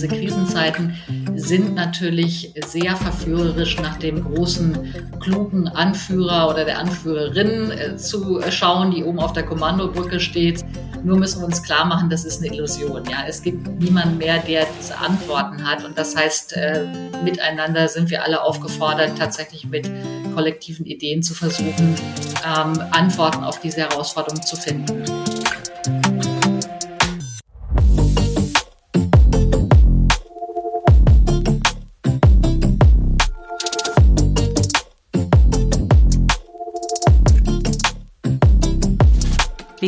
diese Krisenzeiten sind natürlich sehr verführerisch nach dem großen, klugen Anführer oder der Anführerin äh, zu schauen, die oben auf der Kommandobrücke steht. Nur müssen wir uns klar machen, das ist eine Illusion. Ja, es gibt niemanden mehr, der diese Antworten hat. Und das heißt, äh, miteinander sind wir alle aufgefordert, tatsächlich mit kollektiven Ideen zu versuchen, ähm, Antworten auf diese Herausforderung zu finden.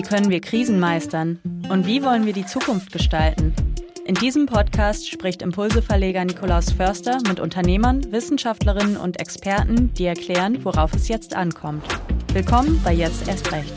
Wie können wir Krisen meistern? Und wie wollen wir die Zukunft gestalten? In diesem Podcast spricht Impulseverleger Nikolaus Förster mit Unternehmern, Wissenschaftlerinnen und Experten, die erklären, worauf es jetzt ankommt. Willkommen bei Jetzt erst recht.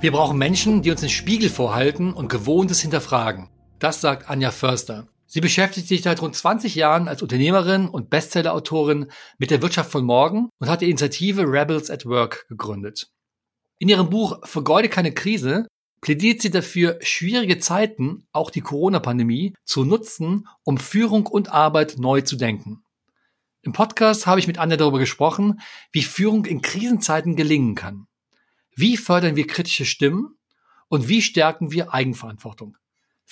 Wir brauchen Menschen, die uns den Spiegel vorhalten und Gewohntes hinterfragen. Das sagt Anja Förster. Sie beschäftigt sich seit rund 20 Jahren als Unternehmerin und Bestsellerautorin mit der Wirtschaft von morgen und hat die Initiative Rebels at Work gegründet. In ihrem Buch Vergeude keine Krise plädiert sie dafür, schwierige Zeiten, auch die Corona-Pandemie, zu nutzen, um Führung und Arbeit neu zu denken. Im Podcast habe ich mit Anne darüber gesprochen, wie Führung in Krisenzeiten gelingen kann. Wie fördern wir kritische Stimmen und wie stärken wir Eigenverantwortung?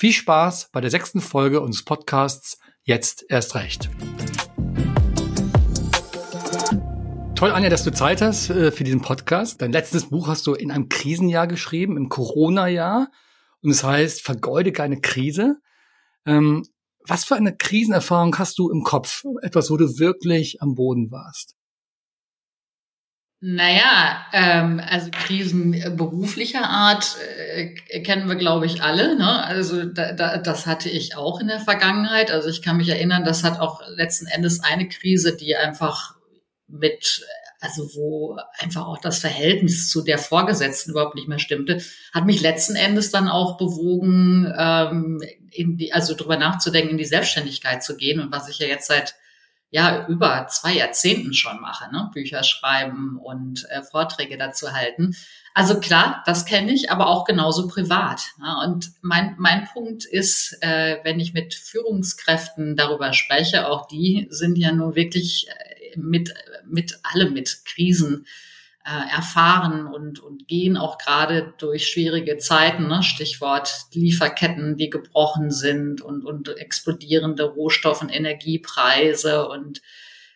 Viel Spaß bei der sechsten Folge unseres Podcasts Jetzt erst recht. Toll, Anja, dass du Zeit hast äh, für diesen Podcast. Dein letztes Buch hast du in einem Krisenjahr geschrieben, im Corona-Jahr. Und es heißt, vergeude keine Krise. Ähm, was für eine Krisenerfahrung hast du im Kopf? Etwas, wo du wirklich am Boden warst? Naja, ähm, also Krisen beruflicher Art äh, kennen wir, glaube ich, alle. Ne? Also da, da, das hatte ich auch in der Vergangenheit. Also ich kann mich erinnern, das hat auch letzten Endes eine Krise, die einfach mit, also wo einfach auch das Verhältnis zu der Vorgesetzten überhaupt nicht mehr stimmte, hat mich letzten Endes dann auch bewogen, ähm, in die, also drüber nachzudenken, in die Selbstständigkeit zu gehen und was ich ja jetzt seit ja über zwei Jahrzehnten schon mache, ne? Bücher schreiben und äh, Vorträge dazu halten. Also klar, das kenne ich, aber auch genauso privat. Ja? Und mein, mein Punkt ist, äh, wenn ich mit Führungskräften darüber spreche, auch die sind ja nur wirklich äh, mit, mit alle mit Krisen äh, erfahren und, und gehen auch gerade durch schwierige Zeiten, ne? Stichwort Lieferketten, die gebrochen sind und, und explodierende Rohstoff- und Energiepreise und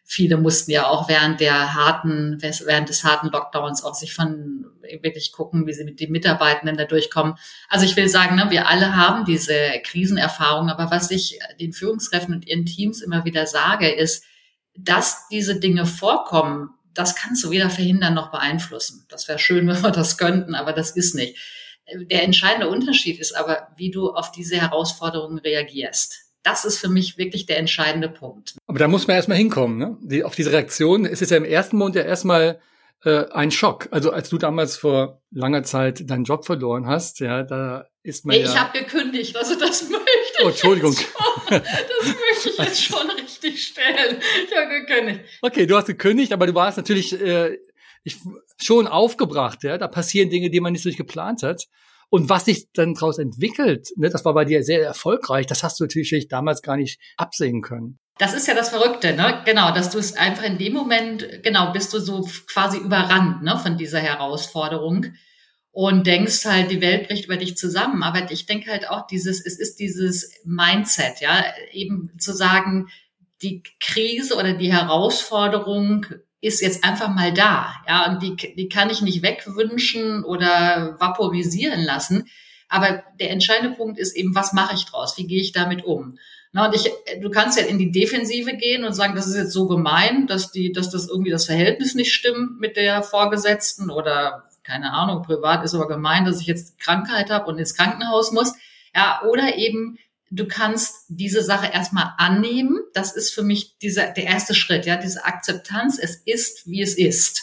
viele mussten ja auch während der harten, während des harten Lockdowns auch sich von wirklich gucken, wie sie mit den Mitarbeitenden da durchkommen. Also ich will sagen, ne, wir alle haben diese Krisenerfahrung, aber was ich den Führungskräften und ihren Teams immer wieder sage, ist, dass diese Dinge vorkommen, das kannst du weder verhindern noch beeinflussen. Das wäre schön, wenn wir das könnten, aber das ist nicht. Der entscheidende Unterschied ist aber, wie du auf diese Herausforderungen reagierst. Das ist für mich wirklich der entscheidende Punkt. Aber da muss man erstmal hinkommen. Ne? Die, auf diese Reaktion ist es ja im ersten Moment ja erstmal äh, ein Schock. Also als du damals vor langer Zeit deinen Job verloren hast, ja, da ist man nee, ja... Ich habe gekündigt, also das möchte ich oh, Entschuldigung. Schon, das möchte ich jetzt schon richtig stellen. Ich habe gekündigt. Okay, du hast gekündigt, aber du warst natürlich äh, ich, schon aufgebracht. Ja, Da passieren Dinge, die man nicht so geplant hat. Und was sich dann daraus entwickelt, ne, das war bei dir sehr erfolgreich, das hast du natürlich damals gar nicht absehen können. Das ist ja das Verrückte, ne? Genau, dass du es einfach in dem Moment, genau, bist du so quasi überrannt, ne, von dieser Herausforderung und denkst halt, die Welt bricht über dich zusammen. Aber ich denke halt auch dieses, es ist dieses Mindset, ja, eben zu sagen, die Krise oder die Herausforderung ist jetzt einfach mal da, ja, und die, die kann ich nicht wegwünschen oder vaporisieren lassen. Aber der entscheidende Punkt ist eben, was mache ich draus? Wie gehe ich damit um? Na, und ich, du kannst ja in die Defensive gehen und sagen, das ist jetzt so gemein, dass die, dass das irgendwie das Verhältnis nicht stimmt mit der Vorgesetzten oder keine Ahnung, privat ist aber gemein, dass ich jetzt Krankheit habe und ins Krankenhaus muss. Ja, oder eben du kannst diese Sache erstmal annehmen. Das ist für mich dieser, der erste Schritt, ja, diese Akzeptanz. Es ist, wie es ist.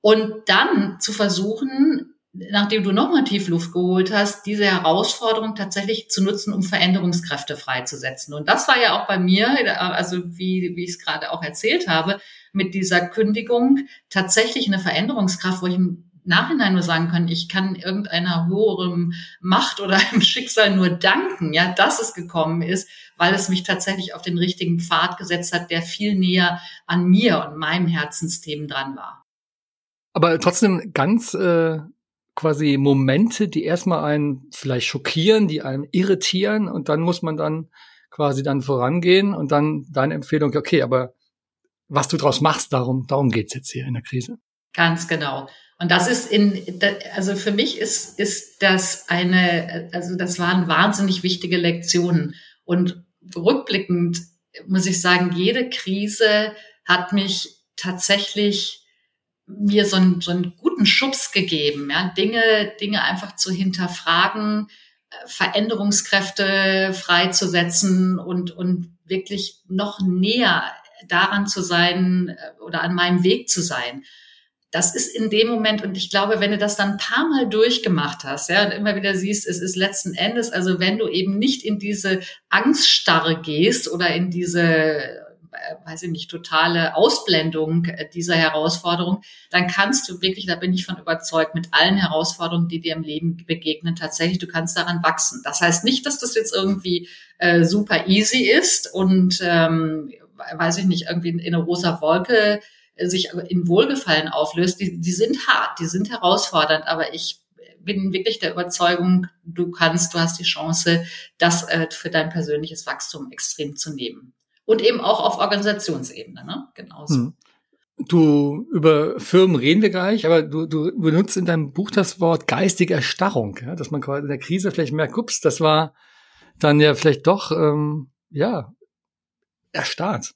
Und dann zu versuchen, nachdem du nochmal Tiefluft geholt hast, diese Herausforderung tatsächlich zu nutzen, um Veränderungskräfte freizusetzen. Und das war ja auch bei mir, also wie, wie ich es gerade auch erzählt habe, mit dieser Kündigung tatsächlich eine Veränderungskraft, wo ich Nachhinein nur sagen können, ich kann irgendeiner höheren Macht oder einem Schicksal nur danken, ja, dass es gekommen ist, weil es mich tatsächlich auf den richtigen Pfad gesetzt hat, der viel näher an mir und meinem Herzensthemen dran war. Aber trotzdem ganz äh, quasi Momente, die erstmal einen vielleicht schockieren, die einen irritieren und dann muss man dann quasi dann vorangehen und dann deine Empfehlung, okay, aber was du draus machst, darum, darum geht's jetzt hier in der Krise. Ganz genau. Und das ist in, also für mich ist, ist das eine, also das waren wahnsinnig wichtige Lektionen. Und rückblickend muss ich sagen, jede Krise hat mich tatsächlich mir so einen, so einen guten Schubs gegeben, ja, Dinge, Dinge einfach zu hinterfragen, äh, Veränderungskräfte freizusetzen und, und wirklich noch näher daran zu sein äh, oder an meinem Weg zu sein. Das ist in dem Moment, und ich glaube, wenn du das dann ein paar Mal durchgemacht hast, ja, und immer wieder siehst, es ist letzten Endes, also wenn du eben nicht in diese Angststarre gehst oder in diese weiß ich nicht, totale Ausblendung äh, dieser Herausforderung, dann kannst du wirklich, da bin ich von überzeugt, mit allen Herausforderungen, die dir im Leben begegnen, tatsächlich, du kannst daran wachsen. Das heißt nicht, dass das jetzt irgendwie äh, super easy ist und, ähm, weiß ich nicht, irgendwie in, in eine rosa Wolke äh, sich in Wohlgefallen auflöst. Die, die sind hart, die sind herausfordernd, aber ich bin wirklich der Überzeugung, du kannst, du hast die Chance, das äh, für dein persönliches Wachstum extrem zu nehmen und eben auch auf Organisationsebene, ne? Genauso. Hm. Du, über Firmen reden wir gleich, aber du, du benutzt in deinem Buch das Wort geistige Erstarrung, ja? dass man quasi in der Krise vielleicht merkt, ups, das war dann ja vielleicht doch, ähm, ja, erstarrt.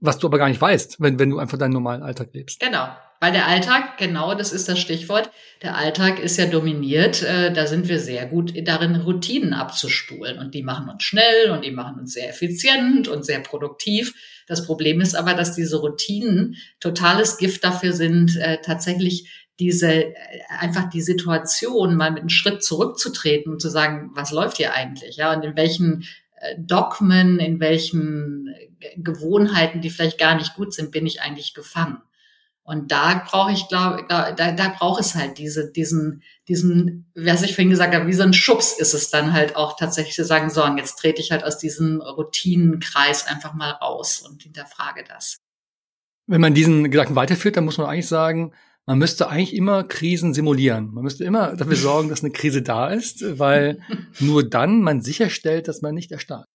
Was du aber gar nicht weißt, wenn, wenn du einfach deinen normalen Alltag lebst. Genau, weil der Alltag, genau das ist das Stichwort, der Alltag ist ja dominiert. Äh, da sind wir sehr gut darin, Routinen abzuspulen. Und die machen uns schnell und die machen uns sehr effizient und sehr produktiv. Das Problem ist aber, dass diese Routinen totales Gift dafür sind, äh, tatsächlich diese, äh, einfach die Situation mal mit einem Schritt zurückzutreten und zu sagen, was läuft hier eigentlich? Ja, und in welchen äh, Dogmen, in welchen Gewohnheiten, die vielleicht gar nicht gut sind, bin ich eigentlich gefangen. Und da brauche ich, glaube da, da, da braucht es halt diese, diesen, diesen, was ich vorhin gesagt habe, wie so ein Schubs ist es dann halt auch tatsächlich zu sagen, so, und jetzt trete ich halt aus diesem Routinenkreis einfach mal raus und hinterfrage das. Wenn man diesen Gedanken weiterführt, dann muss man eigentlich sagen, man müsste eigentlich immer Krisen simulieren. Man müsste immer dafür sorgen, dass eine Krise da ist, weil nur dann man sicherstellt, dass man nicht erstarrt.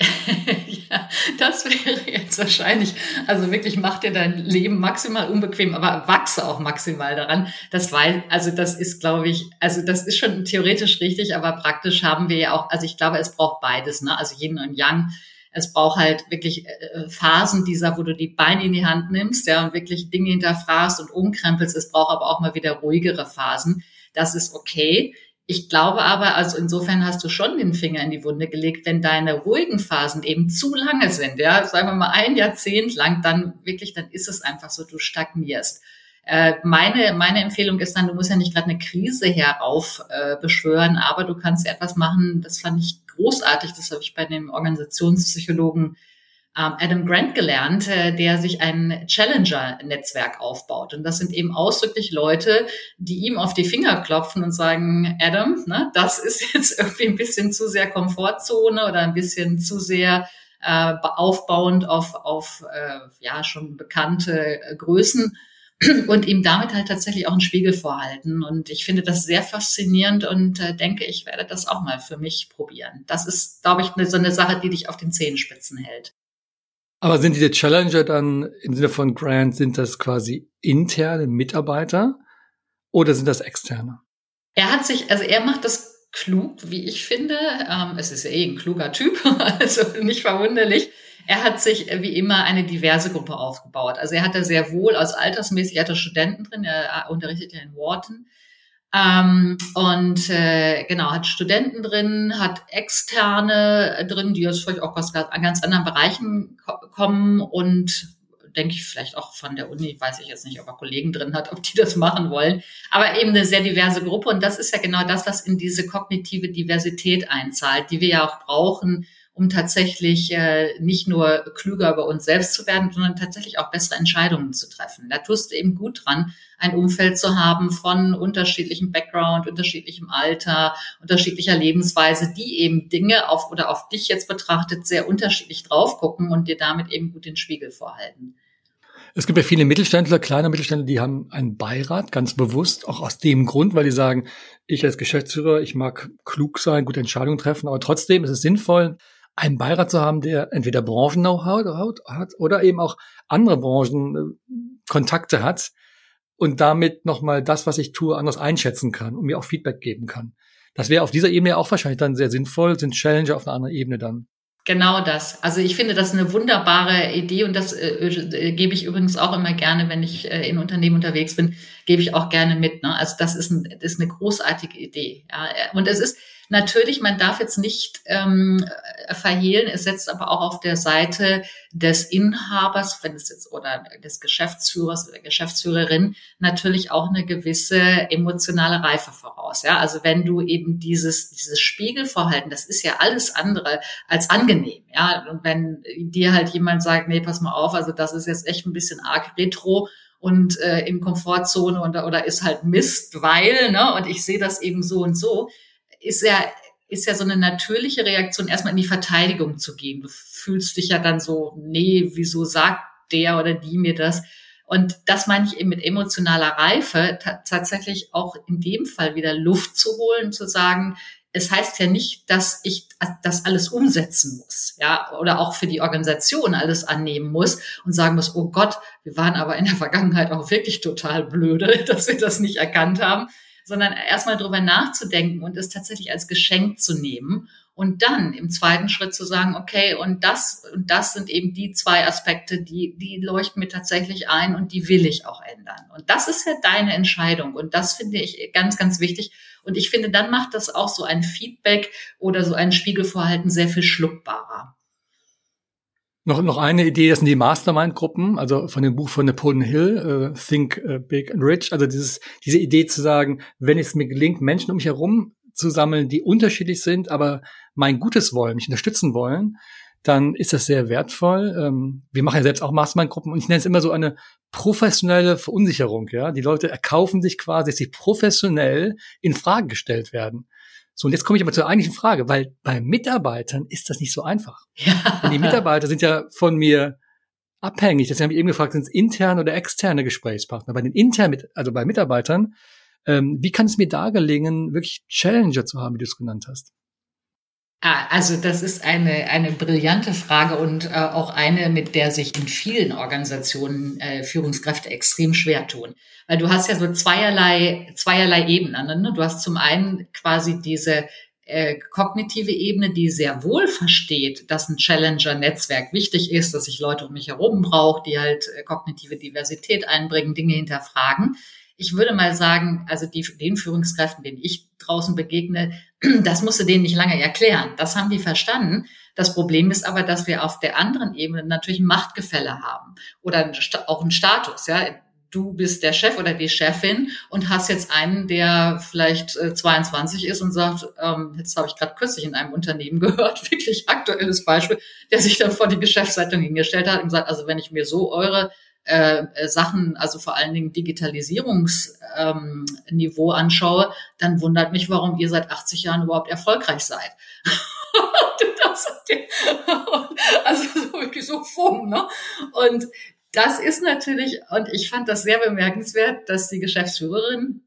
das wäre jetzt wahrscheinlich, also wirklich macht dir dein Leben maximal unbequem, aber wachse auch maximal daran. Das war, also das ist, glaube ich, also das ist schon theoretisch richtig, aber praktisch haben wir ja auch, also ich glaube, es braucht beides, ne? Also Yin und Yang. Es braucht halt wirklich äh, Phasen dieser, wo du die Beine in die Hand nimmst, ja, und wirklich Dinge hinterfragst und umkrempelst. Es braucht aber auch mal wieder ruhigere Phasen. Das ist okay. Ich glaube aber, also insofern hast du schon den Finger in die Wunde gelegt, wenn deine ruhigen Phasen eben zu lange sind, ja, sagen wir mal ein Jahrzehnt lang, dann wirklich, dann ist es einfach so, du stagnierst. Äh, meine, meine Empfehlung ist dann, du musst ja nicht gerade eine Krise herauf äh, aber du kannst etwas machen, das fand ich großartig, das habe ich bei dem Organisationspsychologen Adam Grant gelernt, äh, der sich ein Challenger-Netzwerk aufbaut. Und das sind eben ausdrücklich Leute, die ihm auf die Finger klopfen und sagen, Adam, ne, das ist jetzt irgendwie ein bisschen zu sehr Komfortzone oder ein bisschen zu sehr äh, aufbauend auf, auf äh, ja schon bekannte äh, Größen und ihm damit halt tatsächlich auch einen Spiegel vorhalten. Und ich finde das sehr faszinierend und äh, denke, ich werde das auch mal für mich probieren. Das ist, glaube ich, so eine Sache, die dich auf den Zehenspitzen hält. Aber sind diese Challenger dann im Sinne von Grant, sind das quasi interne Mitarbeiter oder sind das externe? Er hat sich, also er macht das klug, wie ich finde. Ähm, es ist ja eh ein kluger Typ, also nicht verwunderlich. Er hat sich wie immer eine diverse Gruppe aufgebaut. Also er hatte sehr wohl aus altersmäßig, er hatte Studenten drin, er unterrichtet ja in Wharton. Ähm, und äh, genau, hat Studenten drin, hat Externe drin, die aus vielleicht auch aus ganz anderen Bereichen ko kommen und denke ich vielleicht auch von der Uni, weiß ich jetzt nicht, ob er Kollegen drin hat, ob die das machen wollen, aber eben eine sehr diverse Gruppe und das ist ja genau das, was in diese kognitive Diversität einzahlt, die wir ja auch brauchen, um tatsächlich äh, nicht nur klüger über uns selbst zu werden, sondern tatsächlich auch bessere Entscheidungen zu treffen. Da tust du eben gut dran, ein Umfeld zu haben von unterschiedlichem Background, unterschiedlichem Alter, unterschiedlicher Lebensweise, die eben Dinge auf oder auf dich jetzt betrachtet sehr unterschiedlich drauf gucken und dir damit eben gut den Spiegel vorhalten. Es gibt ja viele Mittelständler, kleine Mittelständler, die haben einen Beirat, ganz bewusst, auch aus dem Grund, weil die sagen, ich als Geschäftsführer, ich mag klug sein, gute Entscheidungen treffen, aber trotzdem ist es sinnvoll, einen Beirat zu haben, der entweder Branchen-Know-how hat oder eben auch andere Branchen-Kontakte hat und damit nochmal das, was ich tue, anders einschätzen kann und mir auch Feedback geben kann. Das wäre auf dieser Ebene auch wahrscheinlich dann sehr sinnvoll, sind Challenger auf einer anderen Ebene dann. Genau das. Also ich finde das eine wunderbare Idee und das äh, äh, gebe ich übrigens auch immer gerne, wenn ich äh, in Unternehmen unterwegs bin, gebe ich auch gerne mit. Ne? Also das ist, ein, das ist eine großartige Idee. Ja? Und es ist, Natürlich, man darf jetzt nicht ähm, verhehlen, es setzt aber auch auf der Seite des Inhabers, wenn es jetzt oder des Geschäftsführers oder Geschäftsführerin natürlich auch eine gewisse emotionale Reife voraus. Ja, also wenn du eben dieses dieses Spiegelverhalten, das ist ja alles andere als angenehm. Ja, und wenn dir halt jemand sagt, nee, pass mal auf, also das ist jetzt echt ein bisschen arg retro und äh, in Komfortzone oder, oder ist halt Mist, weil, ne, und ich sehe das eben so und so, ist ja, ist ja so eine natürliche Reaktion, erstmal in die Verteidigung zu gehen. Du fühlst dich ja dann so, nee, wieso sagt der oder die mir das? Und das meine ich eben mit emotionaler Reife, tatsächlich auch in dem Fall wieder Luft zu holen, zu sagen, es heißt ja nicht, dass ich das alles umsetzen muss, ja, oder auch für die Organisation alles annehmen muss und sagen muss, oh Gott, wir waren aber in der Vergangenheit auch wirklich total blöde, dass wir das nicht erkannt haben sondern erstmal drüber nachzudenken und es tatsächlich als Geschenk zu nehmen und dann im zweiten Schritt zu sagen, okay, und das und das sind eben die zwei Aspekte, die die leuchten mir tatsächlich ein und die will ich auch ändern. Und das ist ja deine Entscheidung und das finde ich ganz ganz wichtig und ich finde, dann macht das auch so ein Feedback oder so ein Spiegelverhalten sehr viel schluckbarer. Noch, noch eine Idee, das sind die Mastermind-Gruppen, also von dem Buch von Napoleon Hill, uh, Think uh, Big and Rich. Also dieses, diese Idee zu sagen, wenn es mir gelingt, Menschen um mich herum zu sammeln, die unterschiedlich sind, aber mein Gutes wollen, mich unterstützen wollen, dann ist das sehr wertvoll. Ähm, wir machen ja selbst auch Mastermind-Gruppen und ich nenne es immer so eine professionelle Verunsicherung. Ja, die Leute erkaufen sich quasi, dass sie professionell in Frage gestellt werden. So, und jetzt komme ich aber zur eigentlichen Frage, weil bei Mitarbeitern ist das nicht so einfach. Ja. Denn die Mitarbeiter sind ja von mir abhängig. Deswegen habe ich eben gefragt, sind es interne oder externe Gesprächspartner? Bei den internen, also bei Mitarbeitern, ähm, wie kann es mir da gelingen, wirklich Challenger zu haben, wie du es genannt hast? Ah, also das ist eine, eine brillante Frage und äh, auch eine, mit der sich in vielen Organisationen äh, Führungskräfte extrem schwer tun. Weil du hast ja so zweierlei, zweierlei Ebenen. Ne? Du hast zum einen quasi diese äh, kognitive Ebene, die sehr wohl versteht, dass ein Challenger-Netzwerk wichtig ist, dass ich Leute um mich herum brauche, die halt äh, kognitive Diversität einbringen, Dinge hinterfragen. Ich würde mal sagen, also die, den Führungskräften, denen ich draußen begegne, das musste denen nicht lange erklären. Das haben die verstanden. Das Problem ist aber, dass wir auf der anderen Ebene natürlich Machtgefälle haben oder auch einen Status. Ja, du bist der Chef oder die Chefin und hast jetzt einen, der vielleicht 22 äh, ist und sagt, ähm, jetzt habe ich gerade kürzlich in einem Unternehmen gehört, wirklich aktuelles Beispiel, der sich dann vor die Geschäftsleitung hingestellt hat und gesagt, also wenn ich mir so eure äh, äh, Sachen, also vor allen Dingen Digitalisierungsniveau ähm, anschaue, dann wundert mich, warum ihr seit 80 Jahren überhaupt erfolgreich seid. also so wirklich so fumm, ne? Und das ist natürlich, und ich fand das sehr bemerkenswert, dass die Geschäftsführerin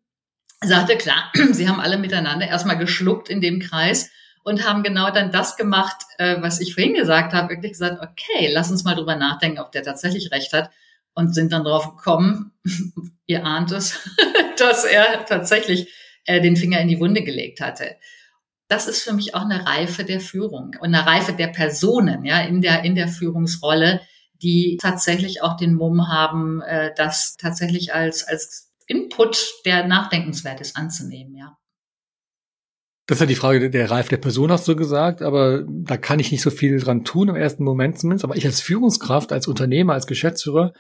sagte, klar, sie haben alle miteinander erstmal geschluckt in dem Kreis und haben genau dann das gemacht, äh, was ich vorhin gesagt habe, wirklich gesagt, okay, lass uns mal drüber nachdenken, ob der tatsächlich recht hat und sind dann drauf gekommen, ihr ahnt es, dass er tatsächlich äh, den Finger in die Wunde gelegt hatte. Das ist für mich auch eine Reife der Führung und eine Reife der Personen, ja, in der, in der Führungsrolle, die tatsächlich auch den Mumm haben, äh, das tatsächlich als, als Input, der nachdenkenswert ist, anzunehmen, ja. Das ist ja die Frage der Reife der Person, hast du gesagt, aber da kann ich nicht so viel dran tun, im ersten Moment zumindest. Aber ich als Führungskraft, als Unternehmer, als Geschäftsführer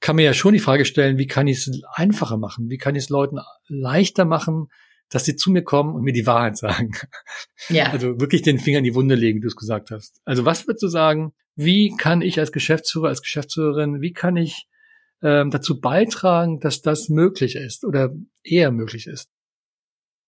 kann mir ja schon die Frage stellen, wie kann ich es einfacher machen? Wie kann ich es Leuten leichter machen, dass sie zu mir kommen und mir die Wahrheit sagen. Ja. Also wirklich den Finger in die Wunde legen, wie du es gesagt hast. Also was würdest du sagen, wie kann ich als Geschäftsführer, als Geschäftsführerin, wie kann ich ähm, dazu beitragen, dass das möglich ist oder eher möglich ist?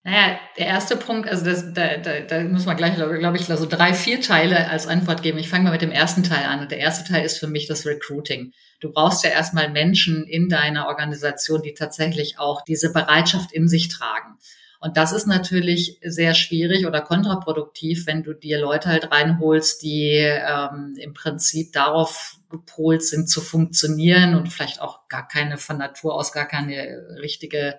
Naja, der erste Punkt, also das, da, da, da muss man gleich, glaube glaub ich, so drei, vier Teile als Antwort geben. Ich fange mal mit dem ersten Teil an. Und der erste Teil ist für mich das Recruiting. Du brauchst ja erstmal Menschen in deiner Organisation, die tatsächlich auch diese Bereitschaft in sich tragen. Und das ist natürlich sehr schwierig oder kontraproduktiv, wenn du dir Leute halt reinholst, die ähm, im Prinzip darauf gepolt sind zu funktionieren und vielleicht auch gar keine von Natur aus gar keine richtige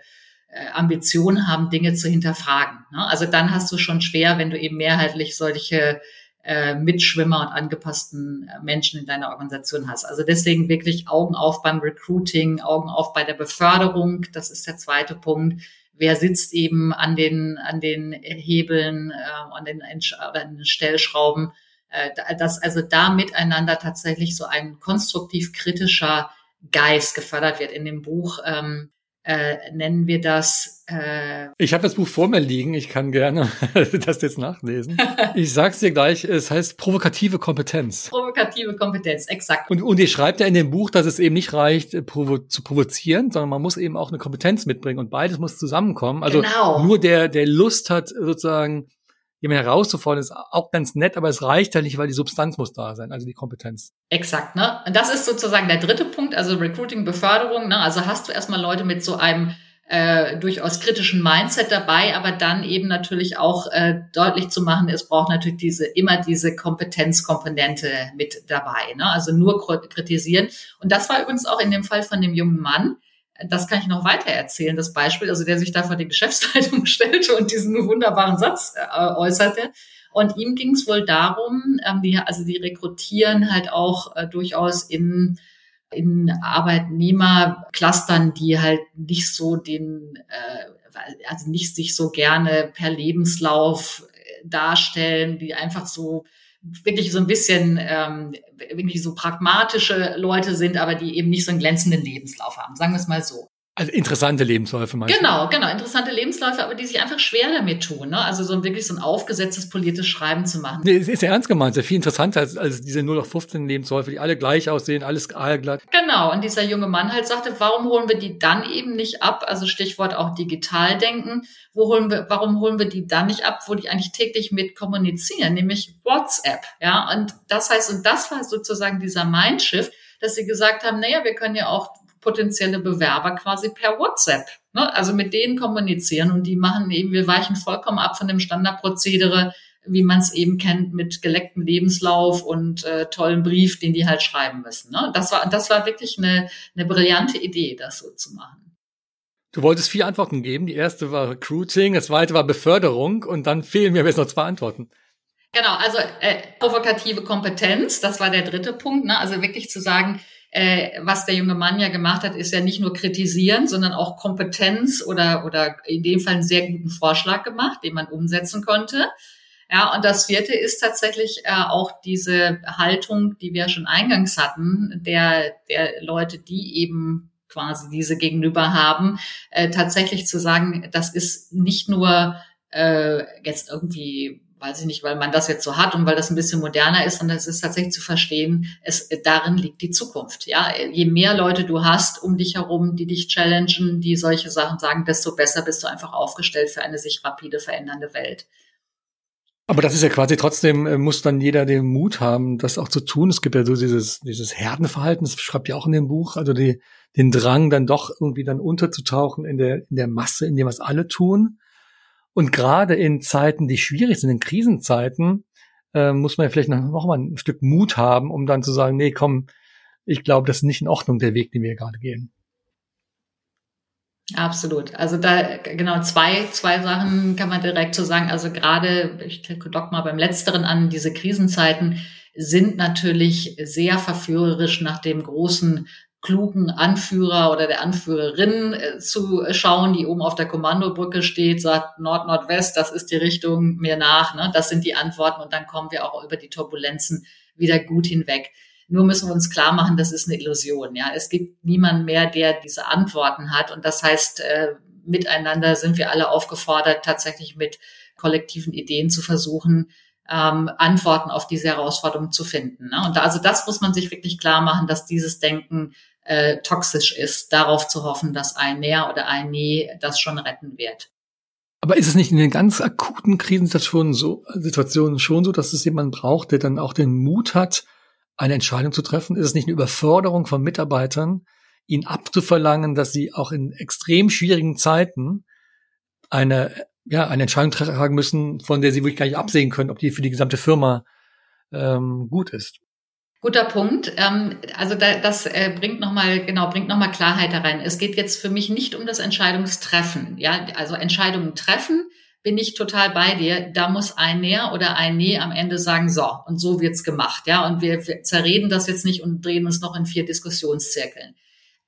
Ambition haben, Dinge zu hinterfragen. Ne? Also dann hast du schon schwer, wenn du eben mehrheitlich solche äh, Mitschwimmer und angepassten äh, Menschen in deiner Organisation hast. Also deswegen wirklich Augen auf beim Recruiting, Augen auf bei der Beförderung. Das ist der zweite Punkt. Wer sitzt eben an den, an den Hebeln, äh, an, den, an den Stellschrauben, äh, dass also da miteinander tatsächlich so ein konstruktiv kritischer Geist gefördert wird. In dem Buch ähm, äh, nennen wir das. Äh ich habe das Buch vor mir liegen, ich kann gerne das jetzt nachlesen. ich sag's dir gleich, es heißt provokative Kompetenz. Provokative Kompetenz, exakt. Und, und ihr schreibt ja in dem Buch, dass es eben nicht reicht, äh, provo zu provozieren, sondern man muss eben auch eine Kompetenz mitbringen und beides muss zusammenkommen. Also genau. nur der, der Lust hat, sozusagen jemand herauszufordern, ist auch ganz nett, aber es reicht ja nicht, weil die Substanz muss da sein, also die Kompetenz. Exakt, ne? Und das ist sozusagen der dritte Punkt, also Recruiting, Beförderung, ne? Also hast du erstmal Leute mit so einem äh, durchaus kritischen Mindset dabei, aber dann eben natürlich auch äh, deutlich zu machen, es braucht natürlich diese immer diese Kompetenzkomponente mit dabei, ne? Also nur kritisieren. Und das war übrigens auch in dem Fall von dem jungen Mann, das kann ich noch weiter erzählen, das Beispiel, also der sich da vor die Geschäftsleitung stellte und diesen wunderbaren Satz äh, äußerte. Und ihm ging es wohl darum, ähm, die, also die rekrutieren halt auch äh, durchaus in in Arbeitnehmerclustern, die halt nicht so den, äh, also nicht sich so gerne per Lebenslauf äh, darstellen, die einfach so wirklich so ein bisschen ähm, wirklich so pragmatische Leute sind, aber die eben nicht so einen glänzenden Lebenslauf haben. Sagen wir es mal so. Also interessante Lebensläufe meinst Genau, genau, interessante Lebensläufe, aber die sich einfach schwer damit tun. Ne? Also so wirklich so ein aufgesetztes politisches Schreiben zu machen. Nee, es ist ja ernst gemeint, sehr viel interessanter als, als diese 0 auf 15 Lebensläufe, die alle gleich aussehen, alles aalglatt. Genau, und dieser junge Mann halt sagte, warum holen wir die dann eben nicht ab? Also Stichwort auch digital denken. Wo holen wir, warum holen wir die dann nicht ab, wo die eigentlich täglich mit kommunizieren, nämlich WhatsApp. Ja, und das heißt, und das war sozusagen dieser Mindshift, dass sie gesagt haben, naja, wir können ja auch potenzielle Bewerber quasi per WhatsApp. Ne? Also mit denen kommunizieren und die machen eben, wir weichen vollkommen ab von dem Standardprozedere, wie man es eben kennt, mit gelecktem Lebenslauf und äh, tollen Brief, den die halt schreiben müssen. Ne? Das war, das war wirklich eine, eine brillante Idee, das so zu machen. Du wolltest vier Antworten geben. Die erste war Recruiting, das zweite war Beförderung und dann fehlen mir jetzt noch zwei Antworten. Genau, also äh, provokative Kompetenz, das war der dritte Punkt. Ne? Also wirklich zu sagen, äh, was der junge Mann ja gemacht hat, ist ja nicht nur kritisieren, sondern auch Kompetenz oder, oder in dem Fall einen sehr guten Vorschlag gemacht, den man umsetzen konnte. Ja, und das vierte ist tatsächlich äh, auch diese Haltung, die wir schon eingangs hatten, der, der Leute, die eben quasi diese gegenüber haben, äh, tatsächlich zu sagen, das ist nicht nur äh, jetzt irgendwie weiß ich nicht, weil man das jetzt so hat und weil das ein bisschen moderner ist, sondern es ist tatsächlich zu verstehen, es, darin liegt die Zukunft. Ja, je mehr Leute du hast um dich herum, die dich challengen, die solche Sachen sagen, desto besser bist du einfach aufgestellt für eine sich rapide verändernde Welt. Aber das ist ja quasi trotzdem, äh, muss dann jeder den Mut haben, das auch zu tun. Es gibt ja so dieses, dieses Herdenverhalten, das schreibt ja auch in dem Buch, also die, den Drang dann doch irgendwie dann unterzutauchen in der, in der Masse, in dem was alle tun. Und gerade in Zeiten, die schwierig sind, in Krisenzeiten, äh, muss man vielleicht noch, noch mal ein Stück Mut haben, um dann zu sagen, nee, komm, ich glaube, das ist nicht in Ordnung, der Weg, den wir gerade gehen. Absolut. Also da genau zwei, zwei Sachen kann man direkt so sagen. Also gerade, ich dock mal beim Letzteren an, diese Krisenzeiten sind natürlich sehr verführerisch nach dem großen klugen Anführer oder der Anführerin äh, zu schauen, die oben auf der Kommandobrücke steht, sagt Nord, Nordwest, das ist die Richtung, mir nach. Ne? Das sind die Antworten und dann kommen wir auch über die Turbulenzen wieder gut hinweg. Nur müssen wir uns klar machen, das ist eine Illusion. Ja, es gibt niemanden mehr, der diese Antworten hat und das heißt, äh, miteinander sind wir alle aufgefordert, tatsächlich mit kollektiven Ideen zu versuchen, ähm, Antworten auf diese Herausforderungen zu finden. Ne? Und da, also das muss man sich wirklich klar machen, dass dieses Denken äh, toxisch ist, darauf zu hoffen, dass ein Näher oder ein Nee das schon retten wird. Aber ist es nicht in den ganz akuten Krisensituationen so, Situationen schon so, dass es jemanden braucht, der dann auch den Mut hat, eine Entscheidung zu treffen? Ist es nicht eine Überforderung von Mitarbeitern, ihnen abzuverlangen, dass sie auch in extrem schwierigen Zeiten eine, ja, eine Entscheidung tragen müssen, von der sie wirklich gar nicht absehen können, ob die für die gesamte Firma ähm, gut ist? Guter Punkt. Ähm, also da, das äh, bringt nochmal, genau, bringt nochmal Klarheit da rein. Es geht jetzt für mich nicht um das Entscheidungstreffen. Ja, also Entscheidungen treffen, bin ich total bei dir. Da muss ein Näher oder ein Nee am Ende sagen, so, und so wird's gemacht. Ja, und wir, wir zerreden das jetzt nicht und drehen uns noch in vier Diskussionszirkeln.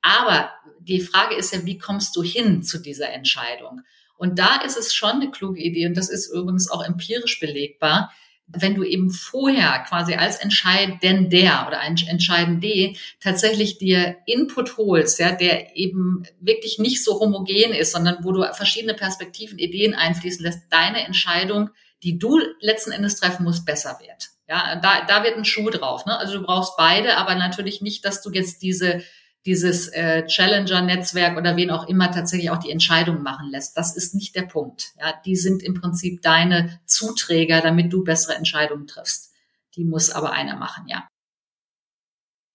Aber die Frage ist ja, wie kommst du hin zu dieser Entscheidung? Und da ist es schon eine kluge Idee, und das ist übrigens auch empirisch belegbar, wenn du eben vorher quasi als Entscheidender oder Entscheidende tatsächlich dir Input holst, ja, der eben wirklich nicht so homogen ist, sondern wo du verschiedene Perspektiven, Ideen einfließen lässt, deine Entscheidung, die du letzten Endes treffen musst, besser wird. Ja, da, da wird ein Schuh drauf. Ne? Also du brauchst beide, aber natürlich nicht, dass du jetzt diese dieses äh, Challenger-Netzwerk oder wen auch immer tatsächlich auch die Entscheidung machen lässt. Das ist nicht der Punkt. Ja, die sind im Prinzip deine Zuträger, damit du bessere Entscheidungen triffst. Die muss aber einer machen, ja.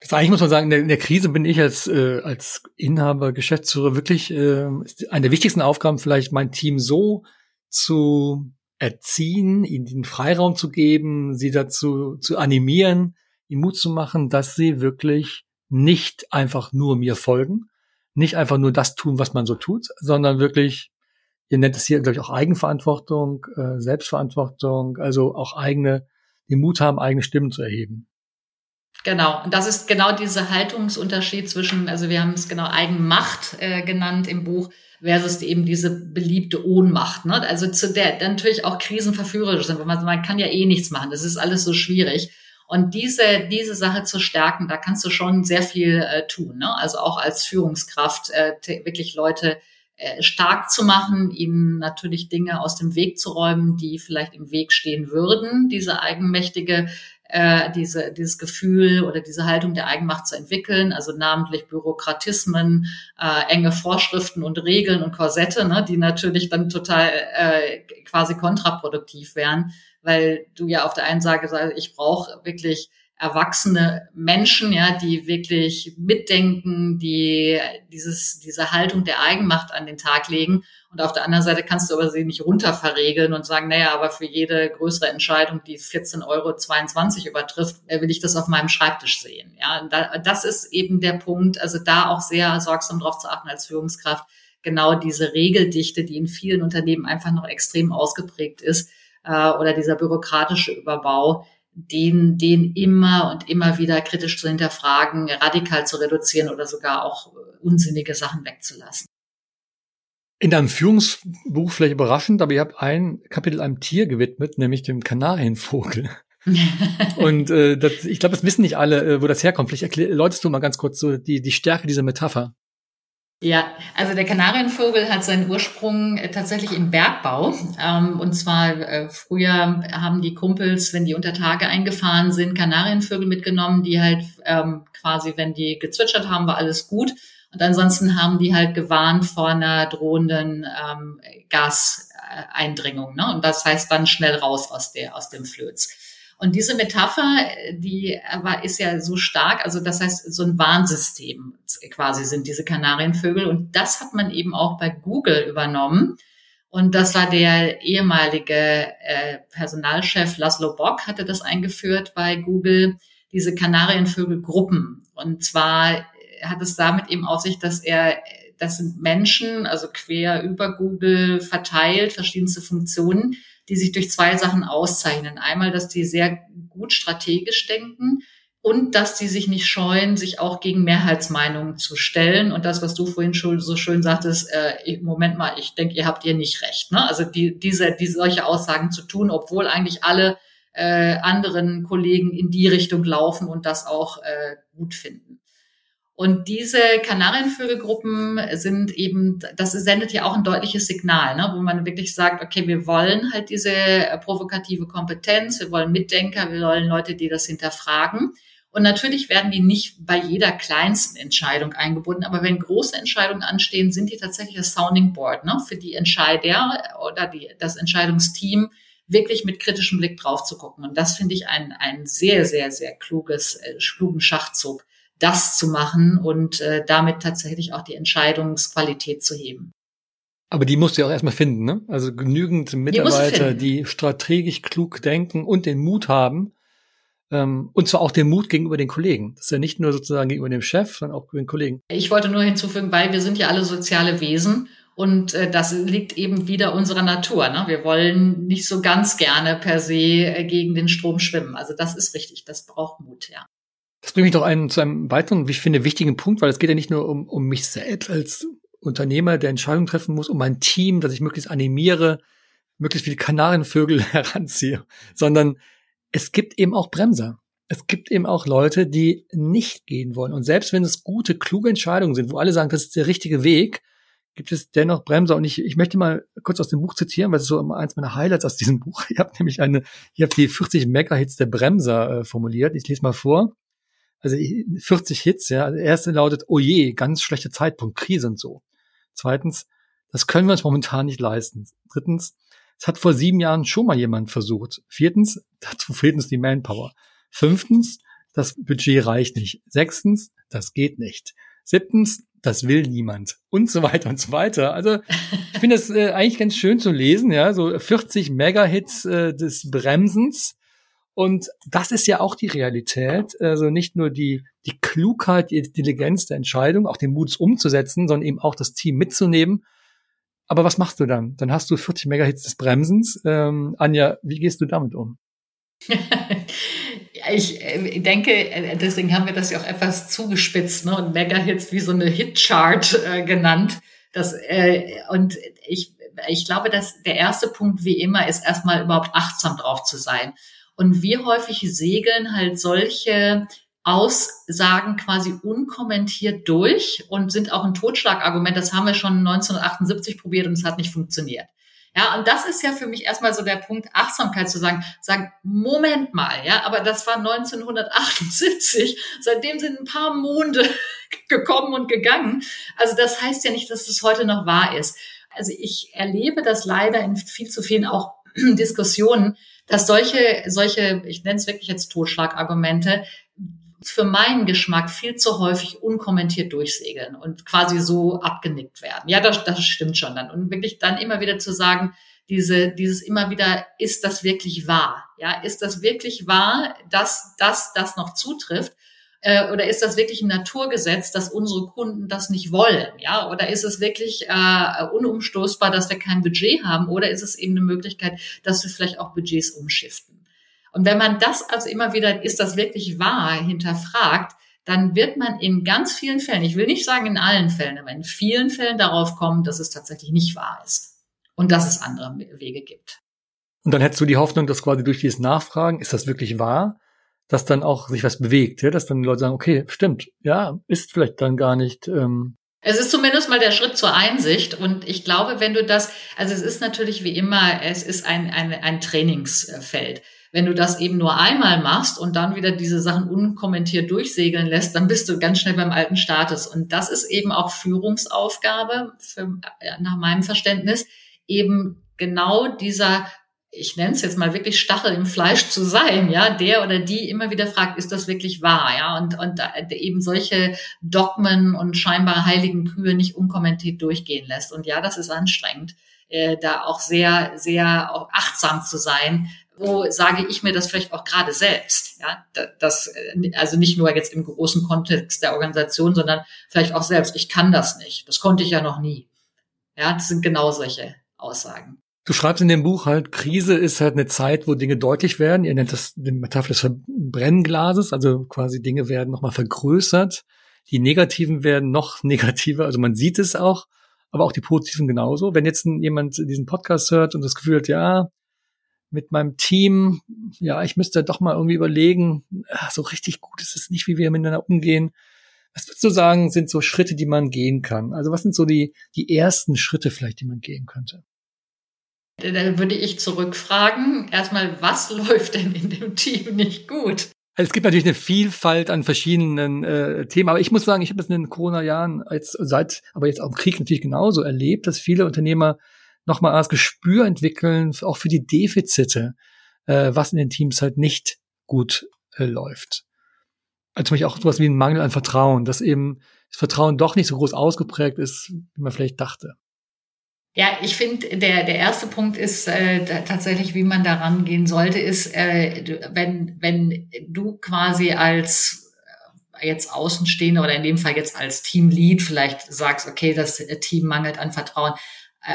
Das eigentlich muss man sagen, in der, in der Krise bin ich als, äh, als Inhaber, Geschäftsführer wirklich äh, eine der wichtigsten Aufgaben, vielleicht mein Team so zu erziehen, ihnen den Freiraum zu geben, sie dazu zu animieren, ihnen Mut zu machen, dass sie wirklich nicht einfach nur mir folgen, nicht einfach nur das tun, was man so tut, sondern wirklich, ihr nennt es hier, glaube ich, auch Eigenverantwortung, äh, Selbstverantwortung, also auch eigene, den Mut haben, eigene Stimmen zu erheben. Genau, und das ist genau dieser Haltungsunterschied zwischen, also wir haben es genau Eigenmacht äh, genannt im Buch, versus eben diese beliebte Ohnmacht. Ne? Also zu der natürlich auch Krisen verführerisch sind, weil man, man kann ja eh nichts machen, das ist alles so schwierig. Und diese, diese Sache zu stärken, da kannst du schon sehr viel äh, tun. Ne? Also auch als Führungskraft äh, wirklich Leute äh, stark zu machen, ihnen natürlich Dinge aus dem Weg zu räumen, die vielleicht im Weg stehen würden, diese eigenmächtige äh, diese, dieses Gefühl oder diese Haltung der Eigenmacht zu entwickeln, also namentlich Bürokratismen, äh, enge Vorschriften und Regeln und Korsette, ne, die natürlich dann total äh, quasi kontraproduktiv wären weil du ja auf der einen Seite sagst, ich brauche wirklich erwachsene Menschen, ja, die wirklich mitdenken, die dieses, diese Haltung der Eigenmacht an den Tag legen. Und auf der anderen Seite kannst du aber sie nicht runterverregeln und sagen, naja, aber für jede größere Entscheidung, die 14,22 Euro übertrifft, äh, will ich das auf meinem Schreibtisch sehen. Ja, das ist eben der Punkt. Also da auch sehr sorgsam drauf zu achten als Führungskraft. Genau diese Regeldichte, die in vielen Unternehmen einfach noch extrem ausgeprägt ist, äh, oder dieser bürokratische Überbau, den, den immer und immer wieder kritisch zu hinterfragen, radikal zu reduzieren oder sogar auch unsinnige Sachen wegzulassen. In deinem Führungsbuch vielleicht überraschend, aber ihr habt ein Kapitel einem Tier gewidmet, nämlich dem Kanarienvogel. und äh, das, ich glaube, das wissen nicht alle, äh, wo das herkommt. Vielleicht erläuterst du mal ganz kurz so die, die Stärke dieser Metapher. Ja, also der Kanarienvogel hat seinen Ursprung äh, tatsächlich im Bergbau. Ähm, und zwar äh, früher haben die Kumpels, wenn die unter Tage eingefahren sind, Kanarienvögel mitgenommen, die halt ähm, quasi, wenn die gezwitschert haben, war alles gut. Und ansonsten haben die halt gewarnt vor einer drohenden ähm, Gaseindringung. Ne? Und das heißt dann schnell raus aus der aus dem Flöz. Und diese Metapher, die war, ist ja so stark, also das heißt, so ein Warnsystem quasi sind diese Kanarienvögel. Und das hat man eben auch bei Google übernommen. Und das war der ehemalige äh, Personalchef Laszlo Bock, hatte das eingeführt bei Google, diese Kanarienvögelgruppen. Und zwar hat es damit eben auf sich, dass er, das sind Menschen, also quer über Google verteilt, verschiedenste Funktionen, die sich durch zwei Sachen auszeichnen. Einmal, dass die sehr gut strategisch denken und dass die sich nicht scheuen, sich auch gegen Mehrheitsmeinungen zu stellen. Und das, was du vorhin schon so schön sagtest, äh, Moment mal, ich denke, ihr habt ihr nicht recht. Ne? Also die, diese, diese solche Aussagen zu tun, obwohl eigentlich alle äh, anderen Kollegen in die Richtung laufen und das auch äh, gut finden. Und diese Kanarienvögelgruppen sind eben, das sendet ja auch ein deutliches Signal, ne, wo man wirklich sagt, okay, wir wollen halt diese provokative Kompetenz, wir wollen Mitdenker, wir wollen Leute, die das hinterfragen. Und natürlich werden die nicht bei jeder kleinsten Entscheidung eingebunden, aber wenn große Entscheidungen anstehen, sind die tatsächlich das Sounding Board ne, für die Entscheider oder die, das Entscheidungsteam, wirklich mit kritischem Blick drauf zu gucken. Und das finde ich ein, ein sehr, sehr, sehr kluges, äh, klugen Schachzug das zu machen und äh, damit tatsächlich auch die Entscheidungsqualität zu heben. Aber die musst du ja auch erstmal finden, ne? Also genügend Mitarbeiter, die, die strategisch klug denken und den Mut haben, ähm, und zwar auch den Mut gegenüber den Kollegen. Das ist ja nicht nur sozusagen gegenüber dem Chef, sondern auch gegenüber den Kollegen. Ich wollte nur hinzufügen, weil wir sind ja alle soziale Wesen und äh, das liegt eben wieder unserer Natur. Ne? Wir wollen nicht so ganz gerne per se äh, gegen den Strom schwimmen. Also das ist richtig, das braucht Mut, ja. Das bringt mich doch einen, zu einem weiteren, wie ich finde, wichtigen Punkt, weil es geht ja nicht nur um, um mich selbst als Unternehmer, der Entscheidungen treffen muss, um mein Team, dass ich möglichst animiere, möglichst viele Kanarienvögel heranziehe, sondern es gibt eben auch Bremser. Es gibt eben auch Leute, die nicht gehen wollen. Und selbst wenn es gute, kluge Entscheidungen sind, wo alle sagen, das ist der richtige Weg, gibt es dennoch Bremser. Und ich, ich möchte mal kurz aus dem Buch zitieren, weil es so eins meiner Highlights aus diesem Buch. Ihr habt nämlich eine, ihr habt die 40 Megahits der Bremser äh, formuliert. Ich lese mal vor also 40 Hits, ja. Also erste lautet, oh je, ganz schlechter Zeitpunkt, Krise und so. Zweitens, das können wir uns momentan nicht leisten. Drittens, es hat vor sieben Jahren schon mal jemand versucht. Viertens, dazu fehlt uns die Manpower. Fünftens, das Budget reicht nicht. Sechstens, das geht nicht. Siebtens, das will niemand und so weiter und so weiter. Also ich finde es äh, eigentlich ganz schön zu lesen, ja, so 40 Mega-Hits äh, des Bremsens und das ist ja auch die Realität. Also nicht nur die, die Klugheit, die Intelligenz der Entscheidung, auch den Mut umzusetzen, sondern eben auch das Team mitzunehmen. Aber was machst du dann? Dann hast du 40 Megahits des Bremsens. Ähm, Anja, wie gehst du damit um? ich äh, denke, äh, deswegen haben wir das ja auch etwas zugespitzt ne? und Megahits wie so eine Hitchart äh, genannt. Das, äh, und ich, ich glaube, dass der erste Punkt wie immer ist, erstmal überhaupt achtsam drauf zu sein. Und wie häufig segeln halt solche Aussagen quasi unkommentiert durch und sind auch ein Totschlagargument. Das haben wir schon 1978 probiert und es hat nicht funktioniert. Ja, und das ist ja für mich erstmal so der Punkt Achtsamkeit zu sagen, sagen, Moment mal, ja, aber das war 1978, seitdem sind ein paar Monde gekommen und gegangen. Also das heißt ja nicht, dass es heute noch wahr ist. Also ich erlebe das leider in viel zu vielen auch Diskussionen, dass solche, solche, ich nenne es wirklich jetzt Totschlagargumente, für meinen Geschmack viel zu häufig unkommentiert durchsegeln und quasi so abgenickt werden. Ja, das, das stimmt schon dann. Und wirklich dann immer wieder zu sagen, diese, dieses immer wieder, ist das wirklich wahr? Ja, ist das wirklich wahr, dass das, das noch zutrifft? Äh, oder ist das wirklich ein Naturgesetz, dass unsere Kunden das nicht wollen? Ja, oder ist es wirklich äh, unumstoßbar, dass wir kein Budget haben? Oder ist es eben eine Möglichkeit, dass wir vielleicht auch Budgets umschiften? Und wenn man das also immer wieder, ist das wirklich wahr, hinterfragt, dann wird man in ganz vielen Fällen, ich will nicht sagen in allen Fällen, aber in vielen Fällen darauf kommen, dass es tatsächlich nicht wahr ist und dass es andere Wege gibt. Und dann hättest du die Hoffnung, dass quasi durch dieses Nachfragen, ist das wirklich wahr? Dass dann auch sich was bewegt, ja? dass dann die Leute sagen, okay, stimmt, ja, ist vielleicht dann gar nicht. Ähm es ist zumindest mal der Schritt zur Einsicht und ich glaube, wenn du das, also es ist natürlich wie immer, es ist ein, ein, ein Trainingsfeld. Wenn du das eben nur einmal machst und dann wieder diese Sachen unkommentiert durchsegeln lässt, dann bist du ganz schnell beim alten Status. Und das ist eben auch Führungsaufgabe für, nach meinem Verständnis, eben genau dieser ich nenne es jetzt mal wirklich Stachel im Fleisch zu sein, ja, der oder die immer wieder fragt, ist das wirklich wahr, ja, und, und eben solche Dogmen und scheinbar heiligen Kühe nicht unkommentiert durchgehen lässt. Und ja, das ist anstrengend, äh, da auch sehr, sehr auch achtsam zu sein. Wo sage ich mir das vielleicht auch gerade selbst, ja, das, äh, also nicht nur jetzt im großen Kontext der Organisation, sondern vielleicht auch selbst. Ich kann das nicht. Das konnte ich ja noch nie. Ja, das sind genau solche Aussagen. Du schreibst in dem Buch halt, Krise ist halt eine Zeit, wo Dinge deutlich werden. Ihr nennt das die Metapher des Brennglases, also quasi Dinge werden nochmal vergrößert. Die negativen werden noch negativer, also man sieht es auch, aber auch die positiven genauso. Wenn jetzt jemand diesen Podcast hört und das Gefühl hat, ja, mit meinem Team, ja, ich müsste doch mal irgendwie überlegen, ach, so richtig gut ist es nicht, wie wir miteinander umgehen. Was würdest du sagen, sind so Schritte, die man gehen kann? Also was sind so die, die ersten Schritte vielleicht, die man gehen könnte? Da würde ich zurückfragen, erstmal, was läuft denn in dem Team nicht gut? Also es gibt natürlich eine Vielfalt an verschiedenen äh, Themen, aber ich muss sagen, ich habe es in den Corona-Jahren als seit, aber jetzt auch im Krieg natürlich genauso erlebt, dass viele Unternehmer nochmal das Gespür entwickeln, auch für die Defizite, äh, was in den Teams halt nicht gut äh, läuft. Also zum Beispiel auch sowas wie ein Mangel an Vertrauen, dass eben das Vertrauen doch nicht so groß ausgeprägt ist, wie man vielleicht dachte. Ja, ich finde, der, der erste Punkt ist äh, tatsächlich, wie man da rangehen sollte, ist, äh, wenn, wenn du quasi als äh, jetzt Außenstehender oder in dem Fall jetzt als Teamlead vielleicht sagst, okay, das Team mangelt an Vertrauen,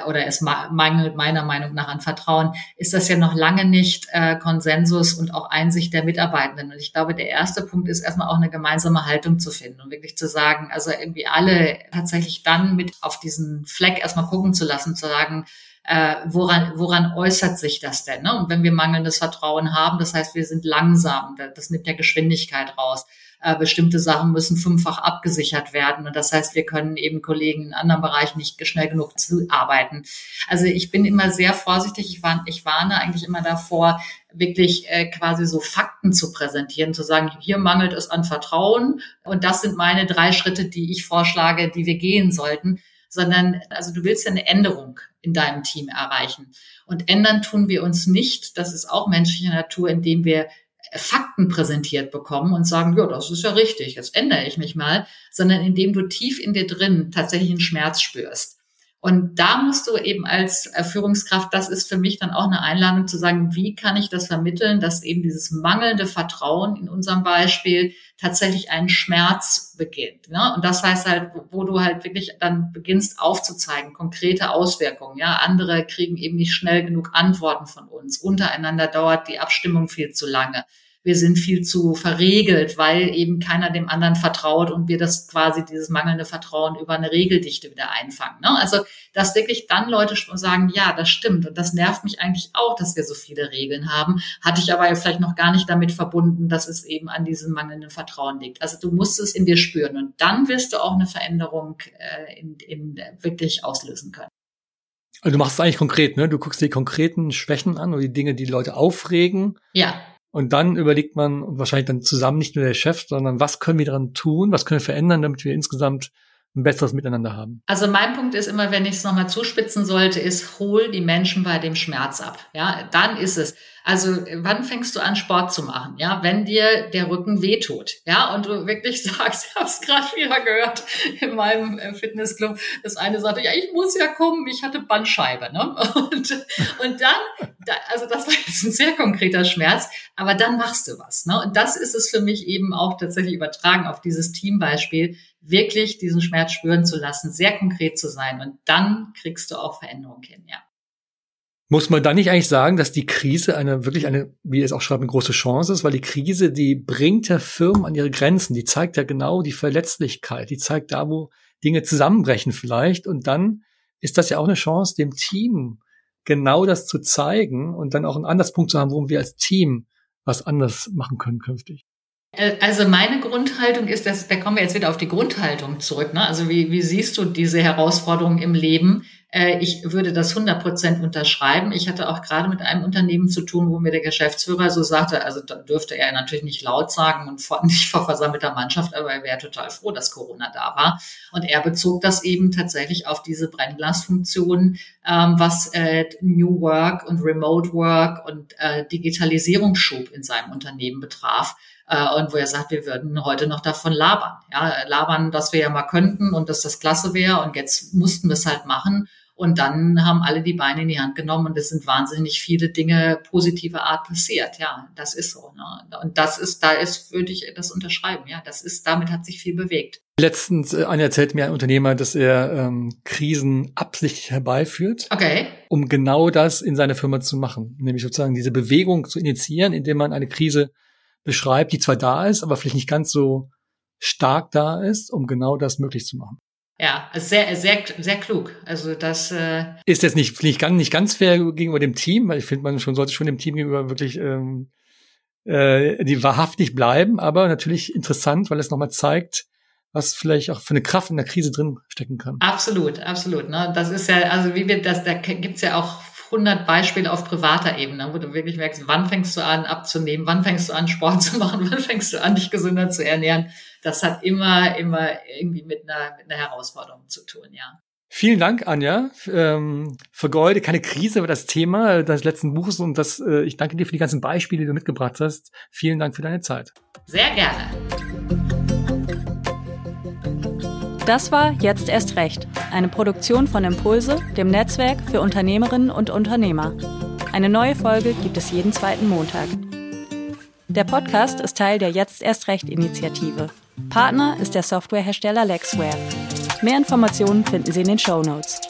oder es mangelt meiner Meinung nach an Vertrauen, ist das ja noch lange nicht äh, Konsensus und auch Einsicht der Mitarbeitenden. Und ich glaube, der erste Punkt ist erstmal auch eine gemeinsame Haltung zu finden und wirklich zu sagen, also irgendwie alle tatsächlich dann mit auf diesen Fleck erstmal gucken zu lassen, zu sagen, äh, woran, woran äußert sich das denn? Ne? Und wenn wir mangelndes Vertrauen haben, das heißt, wir sind langsam, das nimmt ja Geschwindigkeit raus äh, bestimmte Sachen müssen fünffach abgesichert werden. Und das heißt, wir können eben Kollegen in anderen Bereichen nicht schnell genug zuarbeiten. Also ich bin immer sehr vorsichtig. Ich, warne, ich warne eigentlich immer davor, wirklich äh, quasi so Fakten zu präsentieren, zu sagen, hier mangelt es an Vertrauen und das sind meine drei Schritte, die ich vorschlage, die wir gehen sollten, sondern also du willst ja eine Änderung in deinem Team erreichen. Und ändern tun wir uns nicht, das ist auch menschliche Natur, indem wir Fakten präsentiert bekommen und sagen, ja, das ist ja richtig, jetzt ändere ich mich mal, sondern indem du tief in dir drin tatsächlich einen Schmerz spürst. Und da musst du eben als Führungskraft, das ist für mich dann auch eine Einladung zu sagen, wie kann ich das vermitteln, dass eben dieses mangelnde Vertrauen in unserem Beispiel tatsächlich einen Schmerz beginnt. Ne? Und das heißt halt, wo du halt wirklich dann beginnst aufzuzeigen, konkrete Auswirkungen. Ja, andere kriegen eben nicht schnell genug Antworten von uns. Untereinander dauert die Abstimmung viel zu lange wir sind viel zu verregelt, weil eben keiner dem anderen vertraut und wir das quasi dieses mangelnde Vertrauen über eine Regeldichte wieder einfangen. Ne? Also, dass wirklich dann Leute sagen, ja, das stimmt und das nervt mich eigentlich auch, dass wir so viele Regeln haben, hatte ich aber vielleicht noch gar nicht damit verbunden, dass es eben an diesem mangelnden Vertrauen liegt. Also du musst es in dir spüren und dann wirst du auch eine Veränderung äh, in, in wirklich auslösen können. Also du machst es eigentlich konkret, ne? Du guckst die konkreten Schwächen an oder die Dinge, die, die Leute aufregen. Ja. Und dann überlegt man und wahrscheinlich dann zusammen nicht nur der Chef, sondern was können wir daran tun, was können wir verändern, damit wir insgesamt ein besseres Miteinander haben. Also mein Punkt ist immer, wenn ich es nochmal zuspitzen sollte, ist, hol die Menschen bei dem Schmerz ab. Ja, dann ist es. Also wann fängst du an, Sport zu machen? Ja, wenn dir der Rücken wehtut. Ja, und du wirklich sagst, ich habe es gerade wieder gehört in meinem äh, Fitnessclub. Das eine sagte, ja, ich muss ja kommen, ich hatte Bandscheibe. Ne? Und, und dann, also das war jetzt ein sehr konkreter Schmerz, aber dann machst du was. Ne? Und das ist es für mich eben auch tatsächlich übertragen auf dieses Teambeispiel, wirklich diesen Schmerz spüren zu lassen, sehr konkret zu sein. Und dann kriegst du auch Veränderung hin, ja. Muss man dann nicht eigentlich sagen, dass die Krise eine wirklich eine, wie es auch schreibt, eine große Chance ist, weil die Krise, die bringt ja Firmen an ihre Grenzen, die zeigt ja genau die Verletzlichkeit, die zeigt da, wo Dinge zusammenbrechen vielleicht. Und dann ist das ja auch eine Chance, dem Team genau das zu zeigen und dann auch einen Anlasspunkt zu haben, warum wir als Team was anders machen können künftig. Äh, also meine Grundhaltung ist, dass, da kommen wir jetzt wieder auf die Grundhaltung zurück. Ne? Also wie, wie siehst du diese Herausforderungen im Leben? Äh, ich würde das 100 Prozent unterschreiben. Ich hatte auch gerade mit einem Unternehmen zu tun, wo mir der Geschäftsführer so sagte, also da dürfte er natürlich nicht laut sagen und vor, nicht vor versammelter Mannschaft, aber er wäre total froh, dass Corona da war. Und er bezog das eben tatsächlich auf diese Brennglasfunktion, ähm, was äh, New Work und Remote Work und äh, Digitalisierungsschub in seinem Unternehmen betraf äh, und wo er sagt, wir würden heute noch davon labern. Ja, labern, dass wir ja mal könnten und dass das klasse wäre und jetzt mussten wir es halt machen. Und dann haben alle die Beine in die Hand genommen und es sind wahnsinnig viele Dinge positiver Art passiert. Ja, das ist so. Ne? Und das ist, da ist, würde ich das unterschreiben. Ja, das ist, damit hat sich viel bewegt. Letztens äh, einer erzählt mir ein Unternehmer, dass er ähm, Krisen absichtlich herbeiführt, okay. um genau das in seiner Firma zu machen, nämlich sozusagen diese Bewegung zu initiieren, indem man eine Krise beschreibt, die zwar da ist, aber vielleicht nicht ganz so stark da ist, um genau das möglich zu machen. Ja, sehr, sehr, sehr klug. Also das äh ist jetzt nicht, nicht, ganz, nicht ganz fair gegenüber dem Team, weil ich finde, man schon sollte schon dem Team gegenüber wirklich ähm, äh, die wahrhaftig bleiben, aber natürlich interessant, weil es nochmal zeigt, was vielleicht auch für eine Kraft in der Krise drin stecken kann. Absolut, absolut. Ne? Das ist ja, also wie wir das, da gibt's ja auch 100 Beispiele auf privater Ebene, wo du wirklich merkst, wann fängst du an abzunehmen, wann fängst du an Sport zu machen, wann fängst du an dich gesünder zu ernähren. Das hat immer, immer irgendwie mit einer, mit einer Herausforderung zu tun, ja. Vielen Dank, Anja, ähm, für Golde. Keine Krise war das Thema des letzten Buches und das, äh, ich danke dir für die ganzen Beispiele, die du mitgebracht hast. Vielen Dank für deine Zeit. Sehr gerne. Das war Jetzt erst recht, eine Produktion von Impulse, dem Netzwerk für Unternehmerinnen und Unternehmer. Eine neue Folge gibt es jeden zweiten Montag. Der Podcast ist Teil der Jetzt erst recht Initiative. Partner ist der Softwarehersteller Lexware. Mehr Informationen finden Sie in den Show Notes.